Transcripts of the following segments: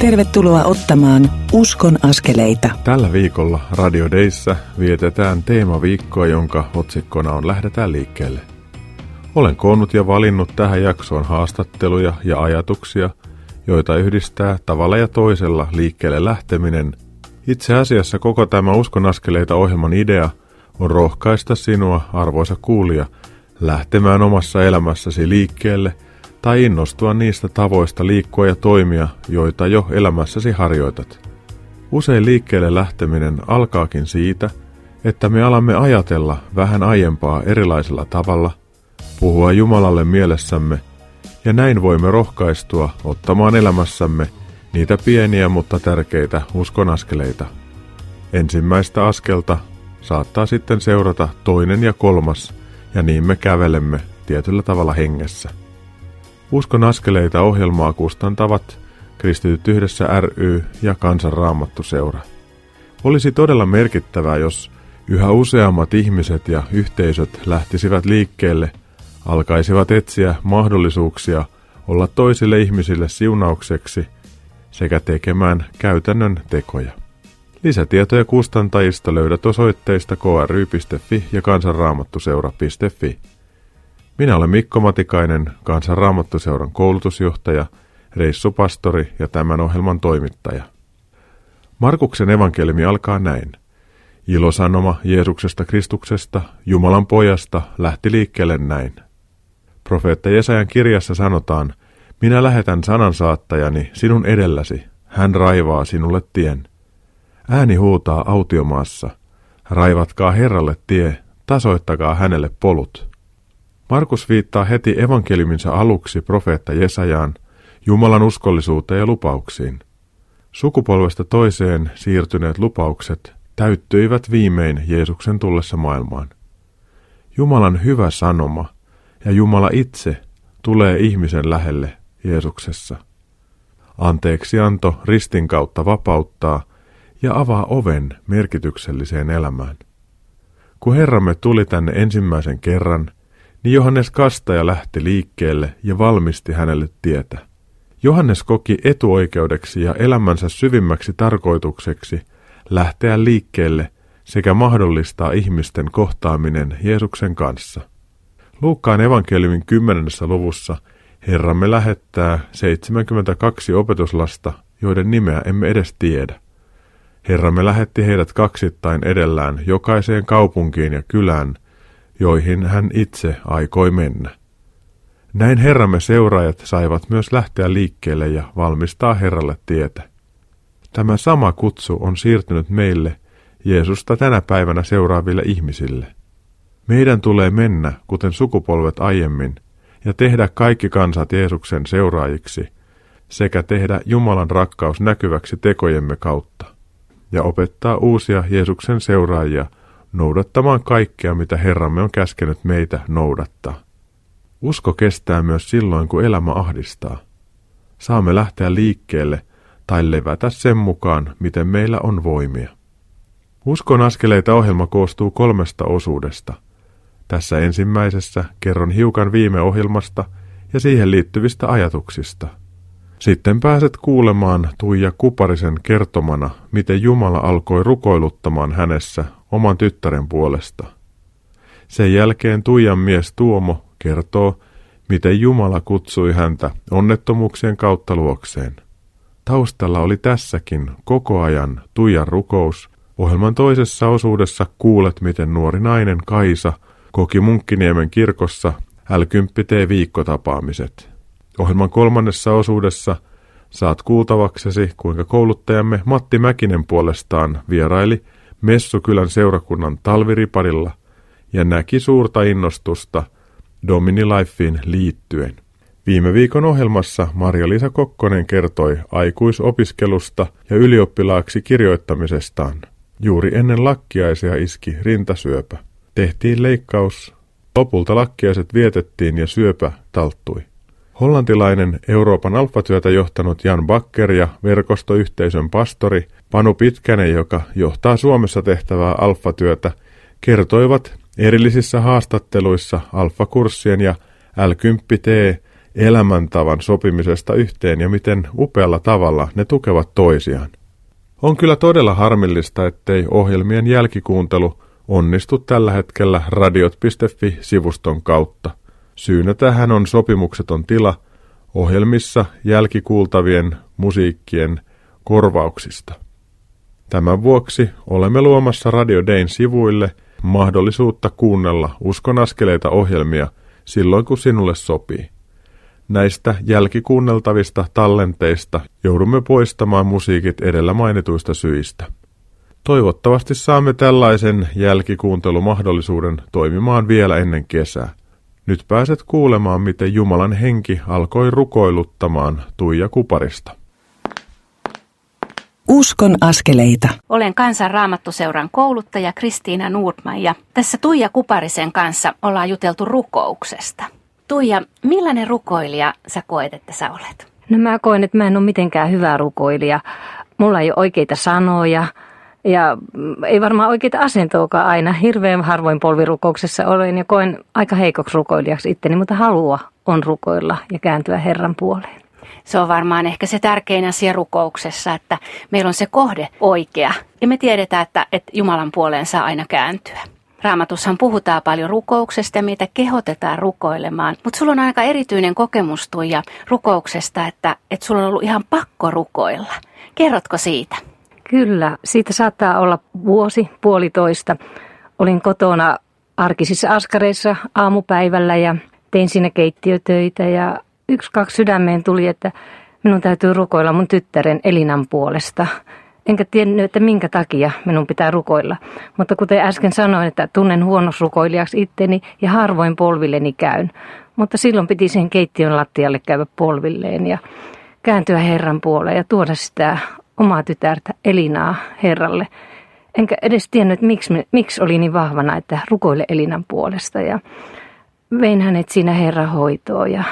Tervetuloa ottamaan Uskon askeleita. Tällä viikolla Radio Dayssä vietetään teemaviikkoa, jonka otsikkona on Lähdetään liikkeelle. Olen koonnut ja valinnut tähän jaksoon haastatteluja ja ajatuksia, joita yhdistää tavalla ja toisella liikkeelle lähteminen. Itse asiassa koko tämä Uskon askeleita ohjelman idea on rohkaista sinua, arvoisa kuulija, lähtemään omassa elämässäsi liikkeelle – tai innostua niistä tavoista liikkua ja toimia, joita jo elämässäsi harjoitat. Usein liikkeelle lähteminen alkaakin siitä, että me alamme ajatella vähän aiempaa erilaisella tavalla, puhua Jumalalle mielessämme, ja näin voimme rohkaistua ottamaan elämässämme niitä pieniä mutta tärkeitä uskonaskeleita. Ensimmäistä askelta saattaa sitten seurata toinen ja kolmas, ja niin me kävelemme tietyllä tavalla hengessä. Uskon askeleita ohjelmaa kustantavat Kristityt yhdessä ry ja Kansanraamattuseura. Olisi todella merkittävää, jos yhä useammat ihmiset ja yhteisöt lähtisivät liikkeelle, alkaisivat etsiä mahdollisuuksia olla toisille ihmisille siunaukseksi sekä tekemään käytännön tekoja. Lisätietoja kustantajista löydät osoitteista kry.fi ja kansanraamattuseura.fi. Minä olen Mikko Matikainen, Kansanraamattuseuran koulutusjohtaja, reissupastori ja tämän ohjelman toimittaja. Markuksen evankeliumi alkaa näin. Ilosanoma Jeesuksesta Kristuksesta, Jumalan pojasta, lähti liikkeelle näin. Profeetta Jesajan kirjassa sanotaan, minä lähetän sanansaattajani sinun edelläsi, hän raivaa sinulle tien. Ääni huutaa autiomaassa, raivatkaa Herralle tie, tasoittakaa hänelle polut. Markus viittaa heti evankeliuminsa aluksi profeetta Jesajaan, Jumalan uskollisuuteen ja lupauksiin. Sukupolvesta toiseen siirtyneet lupaukset täyttyivät viimein Jeesuksen tullessa maailmaan. Jumalan hyvä sanoma ja Jumala itse tulee ihmisen lähelle Jeesuksessa. Anteeksianto ristin kautta vapauttaa ja avaa oven merkitykselliseen elämään. Kun Herramme tuli tänne ensimmäisen kerran – niin Johannes Kastaja lähti liikkeelle ja valmisti hänelle tietä. Johannes koki etuoikeudeksi ja elämänsä syvimmäksi tarkoitukseksi lähteä liikkeelle sekä mahdollistaa ihmisten kohtaaminen Jeesuksen kanssa. Luukkaan evankeliumin kymmenennessä luvussa Herramme lähettää 72 opetuslasta, joiden nimeä emme edes tiedä. Herramme lähetti heidät kaksittain edellään jokaiseen kaupunkiin ja kylään – joihin hän itse aikoi mennä. Näin Herramme seuraajat saivat myös lähteä liikkeelle ja valmistaa Herralle tietä. Tämä sama kutsu on siirtynyt meille Jeesusta tänä päivänä seuraaville ihmisille. Meidän tulee mennä, kuten sukupolvet aiemmin, ja tehdä kaikki kansat Jeesuksen seuraajiksi, sekä tehdä Jumalan rakkaus näkyväksi tekojemme kautta, ja opettaa uusia Jeesuksen seuraajia – noudattamaan kaikkea, mitä Herramme on käskenyt meitä noudattaa. Usko kestää myös silloin, kun elämä ahdistaa. Saamme lähteä liikkeelle tai levätä sen mukaan, miten meillä on voimia. Uskon askeleita ohjelma koostuu kolmesta osuudesta. Tässä ensimmäisessä kerron hiukan viime ohjelmasta ja siihen liittyvistä ajatuksista. Sitten pääset kuulemaan Tuija Kuparisen kertomana, miten Jumala alkoi rukoiluttamaan hänessä oman tyttären puolesta. Sen jälkeen Tuijan mies Tuomo kertoo, miten Jumala kutsui häntä onnettomuuksien kautta luokseen. Taustalla oli tässäkin koko ajan Tuijan rukous. Ohjelman toisessa osuudessa kuulet, miten nuori nainen Kaisa koki Munkkiniemen kirkossa l viikkotapaamiset. Ohjelman kolmannessa osuudessa saat kuultavaksesi, kuinka kouluttajamme Matti Mäkinen puolestaan vieraili Messukylän seurakunnan talviriparilla ja näki suurta innostusta Domini Lifeen liittyen. Viime viikon ohjelmassa Marja-Liisa Kokkonen kertoi aikuisopiskelusta ja ylioppilaaksi kirjoittamisestaan. Juuri ennen lakkiaisia iski rintasyöpä. Tehtiin leikkaus, lopulta lakkiaiset vietettiin ja syöpä talttui. Hollantilainen Euroopan alfatyötä johtanut Jan Bakker ja verkostoyhteisön pastori Panu Pitkänen, joka johtaa Suomessa tehtävää alfatyötä, kertoivat erillisissä haastatteluissa alfakurssien ja L10T elämäntavan sopimisesta yhteen ja miten upealla tavalla ne tukevat toisiaan. On kyllä todella harmillista, ettei ohjelmien jälkikuuntelu onnistu tällä hetkellä radiot.fi-sivuston kautta. Syynä tähän on sopimukseton tila ohjelmissa jälkikuultavien musiikkien korvauksista. Tämän vuoksi olemme luomassa Radio Dayn sivuille mahdollisuutta kuunnella uskonaskeleita ohjelmia silloin kun sinulle sopii. Näistä jälkikuunneltavista tallenteista joudumme poistamaan musiikit edellä mainituista syistä. Toivottavasti saamme tällaisen jälkikuuntelumahdollisuuden toimimaan vielä ennen kesää. Nyt pääset kuulemaan, miten Jumalan henki alkoi rukoiluttamaan Tuija Kuparista. Uskon askeleita. Olen Kansan Raamattuseuran kouluttaja Kristiina Nordman ja tässä Tuija Kuparisen kanssa ollaan juteltu rukouksesta. Tuija, millainen rukoilija sä koet, että sä olet? No mä koen, että mä en ole mitenkään hyvä rukoilija. Mulla ei ole oikeita sanoja ja ei varmaan oikeita asentoakaan aina. Hirveän harvoin polvirukouksessa olen ja koen aika heikoksi rukoilijaksi itteni, mutta halua on rukoilla ja kääntyä Herran puoleen. Se on varmaan ehkä se tärkein asia rukouksessa, että meillä on se kohde oikea. Ja me tiedetään, että, että Jumalan puoleen saa aina kääntyä. Raamatussahan puhutaan paljon rukouksesta ja meitä kehotetaan rukoilemaan. Mutta sulla on aika erityinen kokemus Tuija rukouksesta, että, että sulla on ollut ihan pakko rukoilla. Kerrotko siitä? Kyllä, siitä saattaa olla vuosi, puolitoista. Olin kotona arkisissa askareissa aamupäivällä ja tein siinä keittiötöitä ja yksi kaksi sydämeen tuli, että minun täytyy rukoilla mun tyttären Elinan puolesta. Enkä tiennyt, että minkä takia minun pitää rukoilla. Mutta kuten äsken sanoin, että tunnen huonosrukoilijaksi itteni ja harvoin polvilleni käyn. Mutta silloin piti sen keittiön lattialle käydä polvilleen ja kääntyä Herran puoleen ja tuoda sitä omaa tytärtä Elinaa Herralle. Enkä edes tiennyt, miksi, miksi oli niin vahvana, että rukoile Elinan puolesta. Ja vein hänet siinä Herran hoitoon ja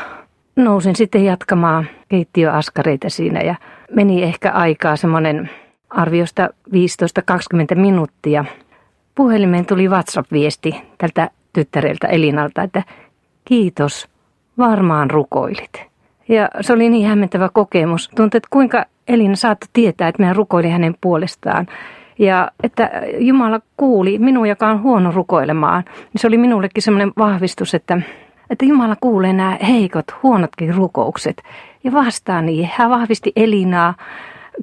nousin sitten jatkamaan keittiöaskareita siinä ja meni ehkä aikaa semmoinen arviosta 15-20 minuuttia. Puhelimeen tuli WhatsApp-viesti tältä tyttäreltä Elinalta, että kiitos, varmaan rukoilit. Ja se oli niin hämmentävä kokemus. Tuntui, että kuinka Elina saattoi tietää, että minä rukoilin hänen puolestaan. Ja että Jumala kuuli minua, joka on huono rukoilemaan. Niin se oli minullekin semmoinen vahvistus, että että Jumala kuulee nämä heikot, huonotkin rukoukset ja vastaa niihin. Hän vahvisti Elinaa.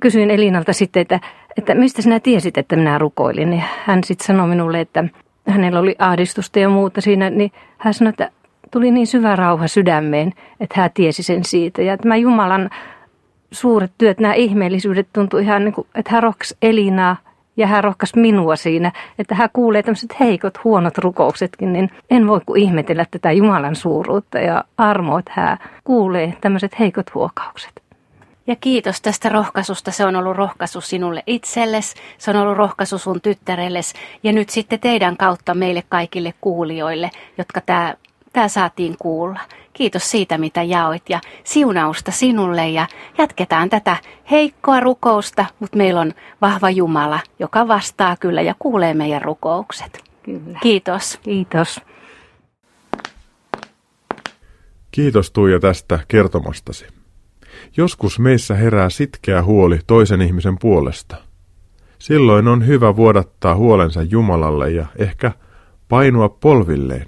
Kysyin Elinalta sitten, että, että mistä sinä tiesit, että minä rukoilin. Ja hän sitten sanoi minulle, että hänellä oli ahdistusta ja muuta siinä, niin hän sanoi, että tuli niin syvä rauha sydämeen, että hän tiesi sen siitä. Ja tämä Jumalan suuret työt, nämä ihmeellisyydet tuntui ihan niin kuin, että hän rohkas Elinaa ja hän rohkas minua siinä, että hän kuulee tämmöiset heikot, huonot rukouksetkin, niin en voi kuin ihmetellä tätä Jumalan suuruutta ja armoa, että hän kuulee tämmöiset heikot huokaukset. Ja kiitos tästä rohkaisusta. Se on ollut rohkaisu sinulle itsellesi, se on ollut rohkaisu sun tyttärelles ja nyt sitten teidän kautta meille kaikille kuulijoille, jotka tämä tämä saatiin kuulla. Kiitos siitä, mitä jaoit ja siunausta sinulle ja jatketaan tätä heikkoa rukousta, mutta meillä on vahva Jumala, joka vastaa kyllä ja kuulee meidän rukoukset. Kyllä. Kiitos. Kiitos. Kiitos Tuija tästä kertomastasi. Joskus meissä herää sitkeä huoli toisen ihmisen puolesta. Silloin on hyvä vuodattaa huolensa Jumalalle ja ehkä painua polvilleen.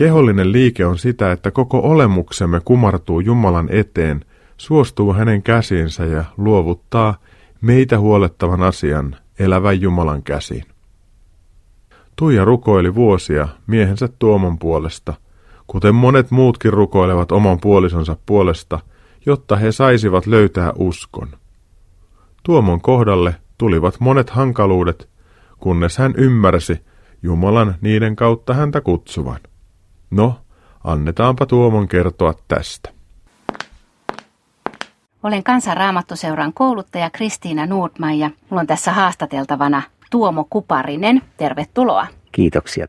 Kehollinen liike on sitä, että koko olemuksemme kumartuu Jumalan eteen, suostuu hänen käsiinsä ja luovuttaa meitä huolettavan asian elävän Jumalan käsiin. Tuija rukoili vuosia miehensä Tuomon puolesta, kuten monet muutkin rukoilevat oman puolisonsa puolesta, jotta he saisivat löytää uskon. Tuomon kohdalle tulivat monet hankaluudet, kunnes hän ymmärsi Jumalan niiden kautta häntä kutsuvan. No, annetaanpa Tuomon kertoa tästä. Olen Kansan Raamattuseuran kouluttaja Kristiina Nordman ja mulla on tässä haastateltavana Tuomo Kuparinen. Tervetuloa. Kiitoksia.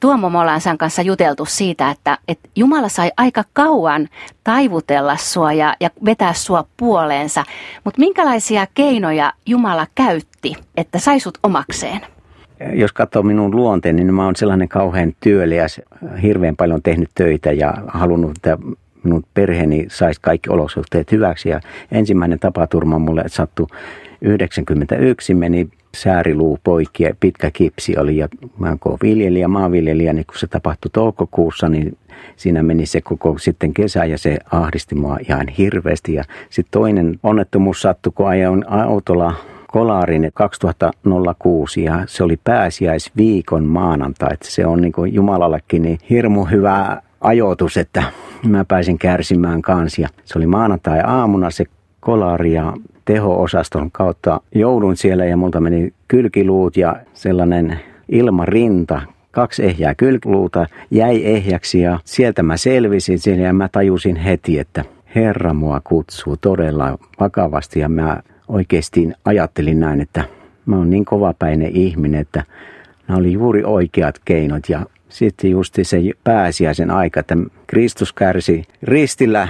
Tuomo, me ollaan sen kanssa juteltu siitä, että, että Jumala sai aika kauan taivutella sua ja, ja vetää sua puoleensa. Mutta minkälaisia keinoja Jumala käytti, että sai sut omakseen? Jos katsoo minun luonteeni, niin mä oon sellainen kauhean työliäs, hirveän paljon tehnyt töitä ja halunnut, että minun perheeni saisi kaikki olosuhteet hyväksi. Ja ensimmäinen tapaturma mulle sattui 91, meni sääriluu poikki ja pitkä kipsi oli. Ja mä oon viljelijä, maanviljelijä, niin kun se tapahtui toukokuussa, niin siinä meni se koko sitten kesä ja se ahdisti mua ihan hirveästi. Ja sitten toinen onnettomuus sattui, kun ajoin autolla Kolarin 2006 ja se oli pääsiäisviikon maanantai. Että se on niin kuin Jumalallekin niin hirmu hyvä ajoitus, että mä pääsin kärsimään kansia. Se oli maanantai aamuna se kolari ja teho-osaston kautta joudun siellä ja multa meni kylkiluut ja sellainen ilmarinta, kaksi ehjää kylkiluuta jäi ehjäksi ja sieltä mä selvisin siellä ja mä tajusin heti, että Herra mua kutsuu todella vakavasti ja mä oikeasti ajattelin näin, että mä oon niin kovapäinen ihminen, että nämä oli juuri oikeat keinot ja sitten justi se pääsiäisen aika, että Kristus kärsi ristillä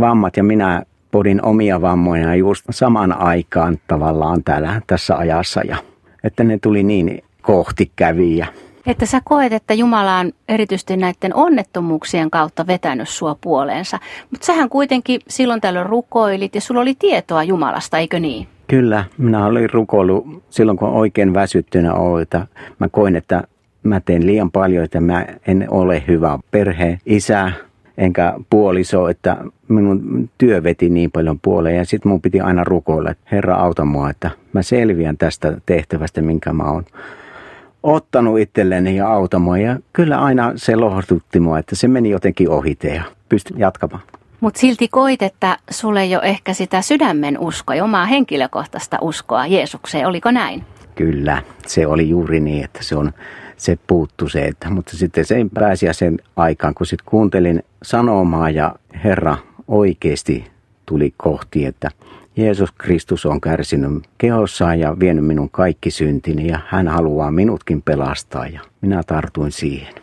vammat ja minä podin omia vammoja just saman aikaan tavallaan täällä tässä ajassa ja että ne tuli niin kohti käviä. Että sä koet, että Jumala on erityisesti näiden onnettomuuksien kautta vetänyt sua puoleensa. Mutta sähän kuitenkin silloin tällöin rukoilit ja sulla oli tietoa Jumalasta, eikö niin? Kyllä, minä olin rukoillut silloin kun oikein väsyttynä olin, mä koin, että mä teen liian paljon, että mä en ole hyvä perhe, isä, enkä puoliso, että minun työ veti niin paljon puoleen ja sitten mun piti aina rukoilla, että Herra auta mua, että mä selviän tästä tehtävästä, minkä mä oon ottanut itselleni ja auta mua. Ja kyllä aina se lohdutti mua, että se meni jotenkin ohite ja pystyn jatkamaan. Mutta silti koit, että sulle jo ehkä sitä sydämen uskoa ja omaa henkilökohtaista uskoa Jeesukseen. Oliko näin? Kyllä, se oli juuri niin, että se on se puuttu se, että, mutta sitten sen aikaan, kun sitten kuuntelin sanomaa ja Herra oikeasti tuli kohti, että Jeesus Kristus on kärsinyt kehossaan ja vienyt minun kaikki syntini ja hän haluaa minutkin pelastaa ja minä tartuin siihen.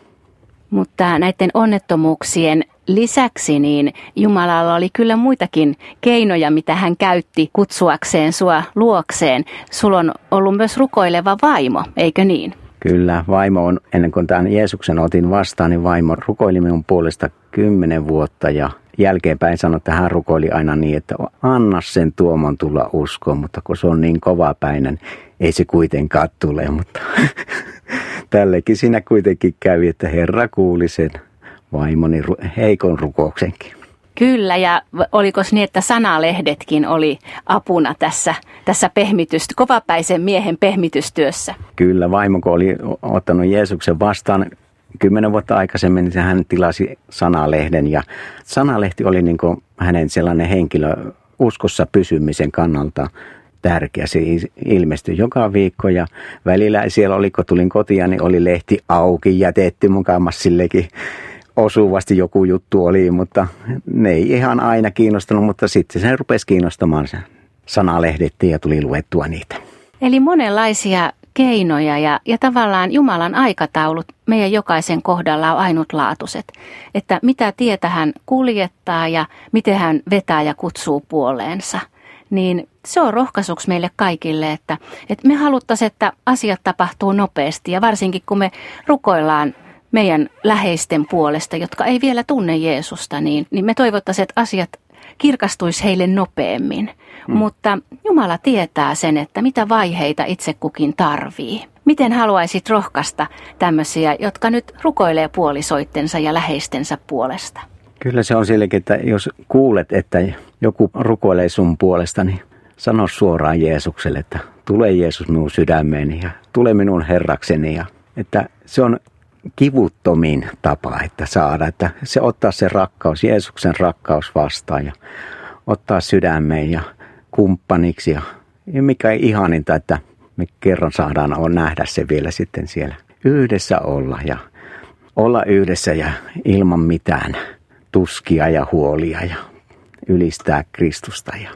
Mutta näiden onnettomuuksien lisäksi niin Jumalalla oli kyllä muitakin keinoja, mitä hän käytti kutsuakseen sua luokseen. Sulla on ollut myös rukoileva vaimo, eikö niin? Kyllä, vaimo on, ennen kuin tämän Jeesuksen otin vastaan, niin vaimo rukoili minun puolesta kymmenen vuotta ja jälkeenpäin sanoi, että hän rukoili aina niin, että anna sen tuomon tulla uskoon, mutta kun se on niin kovapäinen, ei se kuitenkaan tule, mutta tällekin siinä kuitenkin kävi, että Herra kuuli sen vaimoni heikon rukouksenkin. Kyllä, ja oliko niin, että sanalehdetkin oli apuna tässä, tässä pehmitystä, kovapäisen miehen pehmitystyössä? Kyllä, vaimo kun oli ottanut Jeesuksen vastaan kymmenen vuotta aikaisemmin, niin hän tilasi sanalehden ja sanalehti oli niin kuin hänen sellainen henkilö uskossa pysymisen kannalta tärkeä. Se ilmestyi joka viikko ja välillä siellä oli, kun tulin kotiin, niin oli lehti auki jätetty mukaamassa sillekin osuvasti joku juttu oli, mutta ne ei ihan aina kiinnostanut, mutta sitten se rupesi kiinnostamaan se sanalehdettiin ja tuli luettua niitä. Eli monenlaisia keinoja ja, ja tavallaan Jumalan aikataulut meidän jokaisen kohdalla on ainutlaatuiset. Että mitä tietä hän kuljettaa ja miten hän vetää ja kutsuu puoleensa. Niin se on rohkaisuksi meille kaikille, että, että me haluttaisiin, että asiat tapahtuu nopeasti ja varsinkin kun me rukoillaan meidän läheisten puolesta, jotka ei vielä tunne Jeesusta, niin, niin me toivottaisiin, että asiat kirkastuisi heille nopeammin. Hmm. Mutta Jumala tietää sen, että mitä vaiheita itse kukin tarvii. Miten haluaisit rohkaista tämmöisiä, jotka nyt rukoilee puolisoittensa ja läheistensä puolesta? Kyllä se on silläkin, että jos kuulet, että joku rukoilee sun puolesta, niin sano suoraan Jeesukselle, että tule Jeesus minun sydämeeni ja tule minun herrakseni. Ja, että se on kivuttomin tapa, että saada, että se ottaa se rakkaus, Jeesuksen rakkaus vastaan ja ottaa sydämeen ja kumppaniksi ja, ja mikä ihaninta, että me kerran saadaan on nähdä se vielä sitten siellä yhdessä olla ja olla yhdessä ja ilman mitään tuskia ja huolia ja ylistää Kristusta. Ja.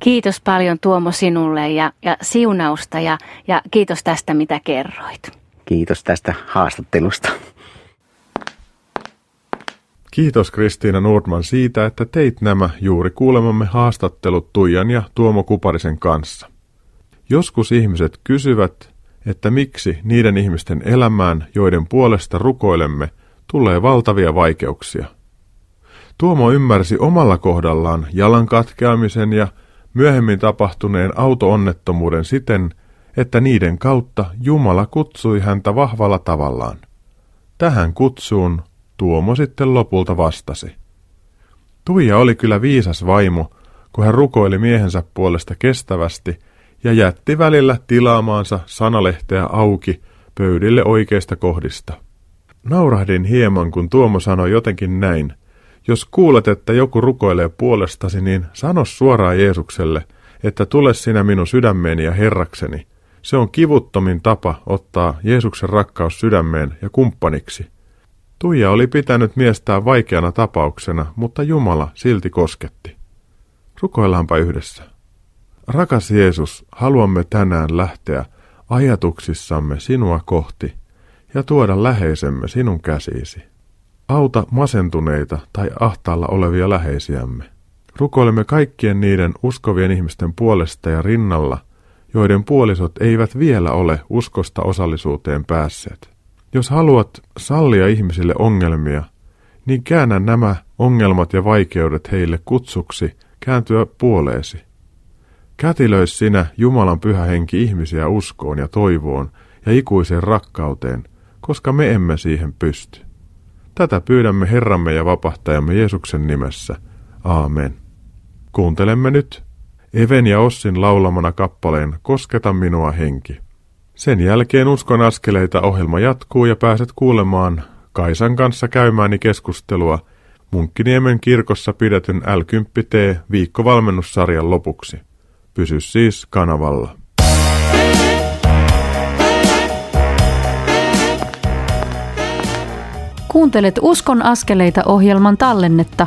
Kiitos paljon Tuomo sinulle ja, ja siunausta ja, ja kiitos tästä mitä kerroit. Kiitos tästä haastattelusta. Kiitos Kristiina Nordman siitä, että teit nämä juuri kuulemamme haastattelut Tuijan ja Tuomo Kuparisen kanssa. Joskus ihmiset kysyvät, että miksi niiden ihmisten elämään, joiden puolesta rukoilemme, tulee valtavia vaikeuksia. Tuomo ymmärsi omalla kohdallaan jalan katkeamisen ja myöhemmin tapahtuneen autoonnettomuuden siten, että niiden kautta Jumala kutsui häntä vahvalla tavallaan. Tähän kutsuun Tuomo sitten lopulta vastasi. Tuija oli kyllä viisas vaimo, kun hän rukoili miehensä puolesta kestävästi ja jätti välillä tilaamaansa sanalehteä auki pöydille oikeista kohdista. Naurahdin hieman, kun Tuomo sanoi jotenkin näin. Jos kuulet, että joku rukoilee puolestasi, niin sano suoraan Jeesukselle, että tule sinä minun sydämeeni ja herrakseni. Se on kivuttomin tapa ottaa Jeesuksen rakkaus sydämeen ja kumppaniksi. Tuija oli pitänyt miestää vaikeana tapauksena, mutta Jumala silti kosketti. Rukoillaanpa yhdessä. Rakas Jeesus, haluamme tänään lähteä ajatuksissamme sinua kohti ja tuoda läheisemme sinun käsiisi. Auta masentuneita tai ahtaalla olevia läheisiämme. Rukoilemme kaikkien niiden uskovien ihmisten puolesta ja rinnalla, joiden puolisot eivät vielä ole uskosta osallisuuteen päässeet. Jos haluat sallia ihmisille ongelmia, niin käännä nämä ongelmat ja vaikeudet heille kutsuksi kääntyä puoleesi. Kätilöis sinä Jumalan pyhä henki ihmisiä uskoon ja toivoon ja ikuiseen rakkauteen, koska me emme siihen pysty. Tätä pyydämme Herramme ja vapahtajamme Jeesuksen nimessä. Aamen. Kuuntelemme nyt Even ja Ossin laulamana kappaleen Kosketa minua henki. Sen jälkeen Uskon askeleita ohjelma jatkuu ja pääset kuulemaan Kaisan kanssa käymääni keskustelua Munkkiniemen kirkossa pidetyn L10T viikkovalmennussarjan lopuksi. Pysy siis kanavalla. Kuuntelet Uskon askeleita ohjelman tallennetta,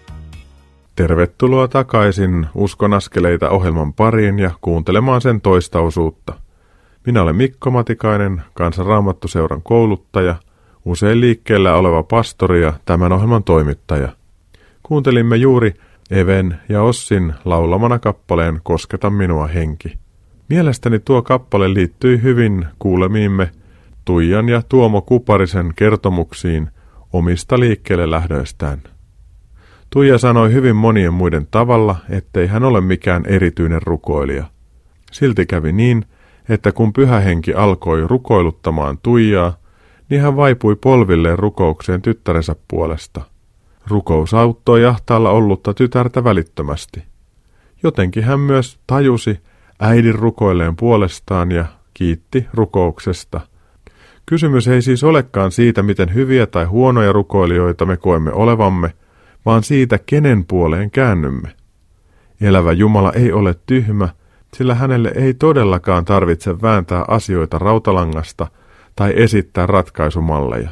Tervetuloa takaisin Uskon askeleita ohjelman pariin ja kuuntelemaan sen toista osuutta. Minä olen Mikko Matikainen, Kansanraamattuseuran kouluttaja, usein liikkeellä oleva pastori ja tämän ohjelman toimittaja. Kuuntelimme juuri Even ja Ossin laulamana kappaleen Kosketa minua henki. Mielestäni tuo kappale liittyi hyvin kuulemiimme Tuijan ja Tuomo Kuparisen kertomuksiin omista liikkeelle lähdöistään. Tuija sanoi hyvin monien muiden tavalla, ettei hän ole mikään erityinen rukoilija. Silti kävi niin, että kun pyhä henki alkoi rukoiluttamaan Tuijaa, niin hän vaipui polvilleen rukoukseen tyttärensä puolesta. Rukous auttoi jahtaalla ollutta tytärtä välittömästi. Jotenkin hän myös tajusi äidin rukoilleen puolestaan ja kiitti rukouksesta. Kysymys ei siis olekaan siitä, miten hyviä tai huonoja rukoilijoita me koemme olevamme, vaan siitä, kenen puoleen käännymme. Elävä Jumala ei ole tyhmä, sillä hänelle ei todellakaan tarvitse vääntää asioita rautalangasta tai esittää ratkaisumalleja.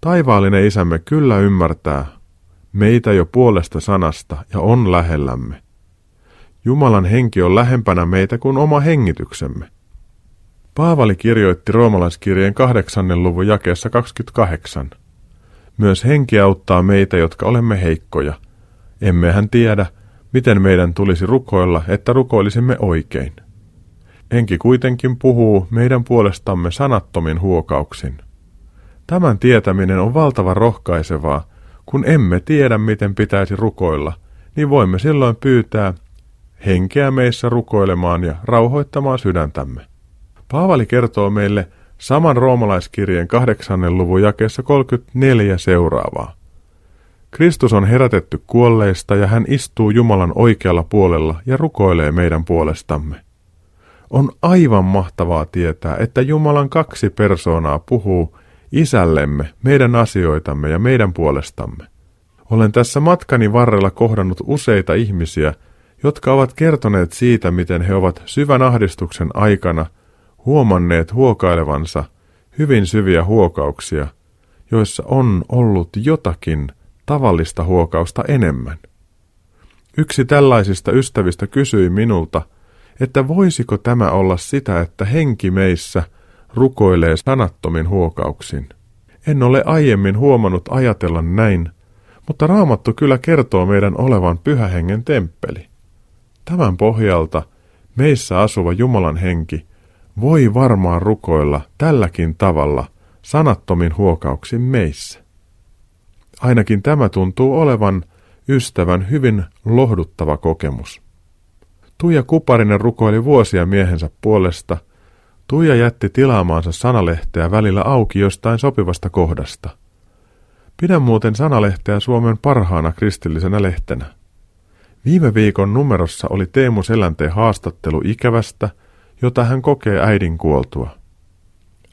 Taivaallinen isämme kyllä ymmärtää meitä jo puolesta sanasta ja on lähellämme. Jumalan henki on lähempänä meitä kuin oma hengityksemme. Paavali kirjoitti roomalaiskirjeen kahdeksannen luvun jakeessa 28. Myös henki auttaa meitä, jotka olemme heikkoja. Emmehän tiedä, miten meidän tulisi rukoilla, että rukoilisimme oikein. Henki kuitenkin puhuu meidän puolestamme sanattomin huokauksin. Tämän tietäminen on valtava rohkaisevaa, kun emme tiedä, miten pitäisi rukoilla, niin voimme silloin pyytää henkeä meissä rukoilemaan ja rauhoittamaan sydäntämme. Paavali kertoo meille saman roomalaiskirjeen kahdeksannen luvun jakeessa 34 seuraavaa. Kristus on herätetty kuolleista ja hän istuu Jumalan oikealla puolella ja rukoilee meidän puolestamme. On aivan mahtavaa tietää, että Jumalan kaksi persoonaa puhuu isällemme, meidän asioitamme ja meidän puolestamme. Olen tässä matkani varrella kohdannut useita ihmisiä, jotka ovat kertoneet siitä, miten he ovat syvän ahdistuksen aikana huomanneet huokailevansa hyvin syviä huokauksia, joissa on ollut jotakin tavallista huokausta enemmän. Yksi tällaisista ystävistä kysyi minulta, että voisiko tämä olla sitä, että henki meissä rukoilee sanattomin huokauksin. En ole aiemmin huomannut ajatella näin, mutta raamattu kyllä kertoo meidän olevan pyhähengen temppeli. Tämän pohjalta meissä asuva Jumalan henki voi varmaan rukoilla tälläkin tavalla sanattomin huokauksin meissä. Ainakin tämä tuntuu olevan ystävän hyvin lohduttava kokemus. Tuija Kuparinen rukoili vuosia miehensä puolesta. Tuija jätti tilaamaansa sanalehteä välillä auki jostain sopivasta kohdasta. Pidän muuten sanalehteä Suomen parhaana kristillisenä lehtenä. Viime viikon numerossa oli Teemu Selänteen haastattelu ikävästä, jota hän kokee äidin kuoltua.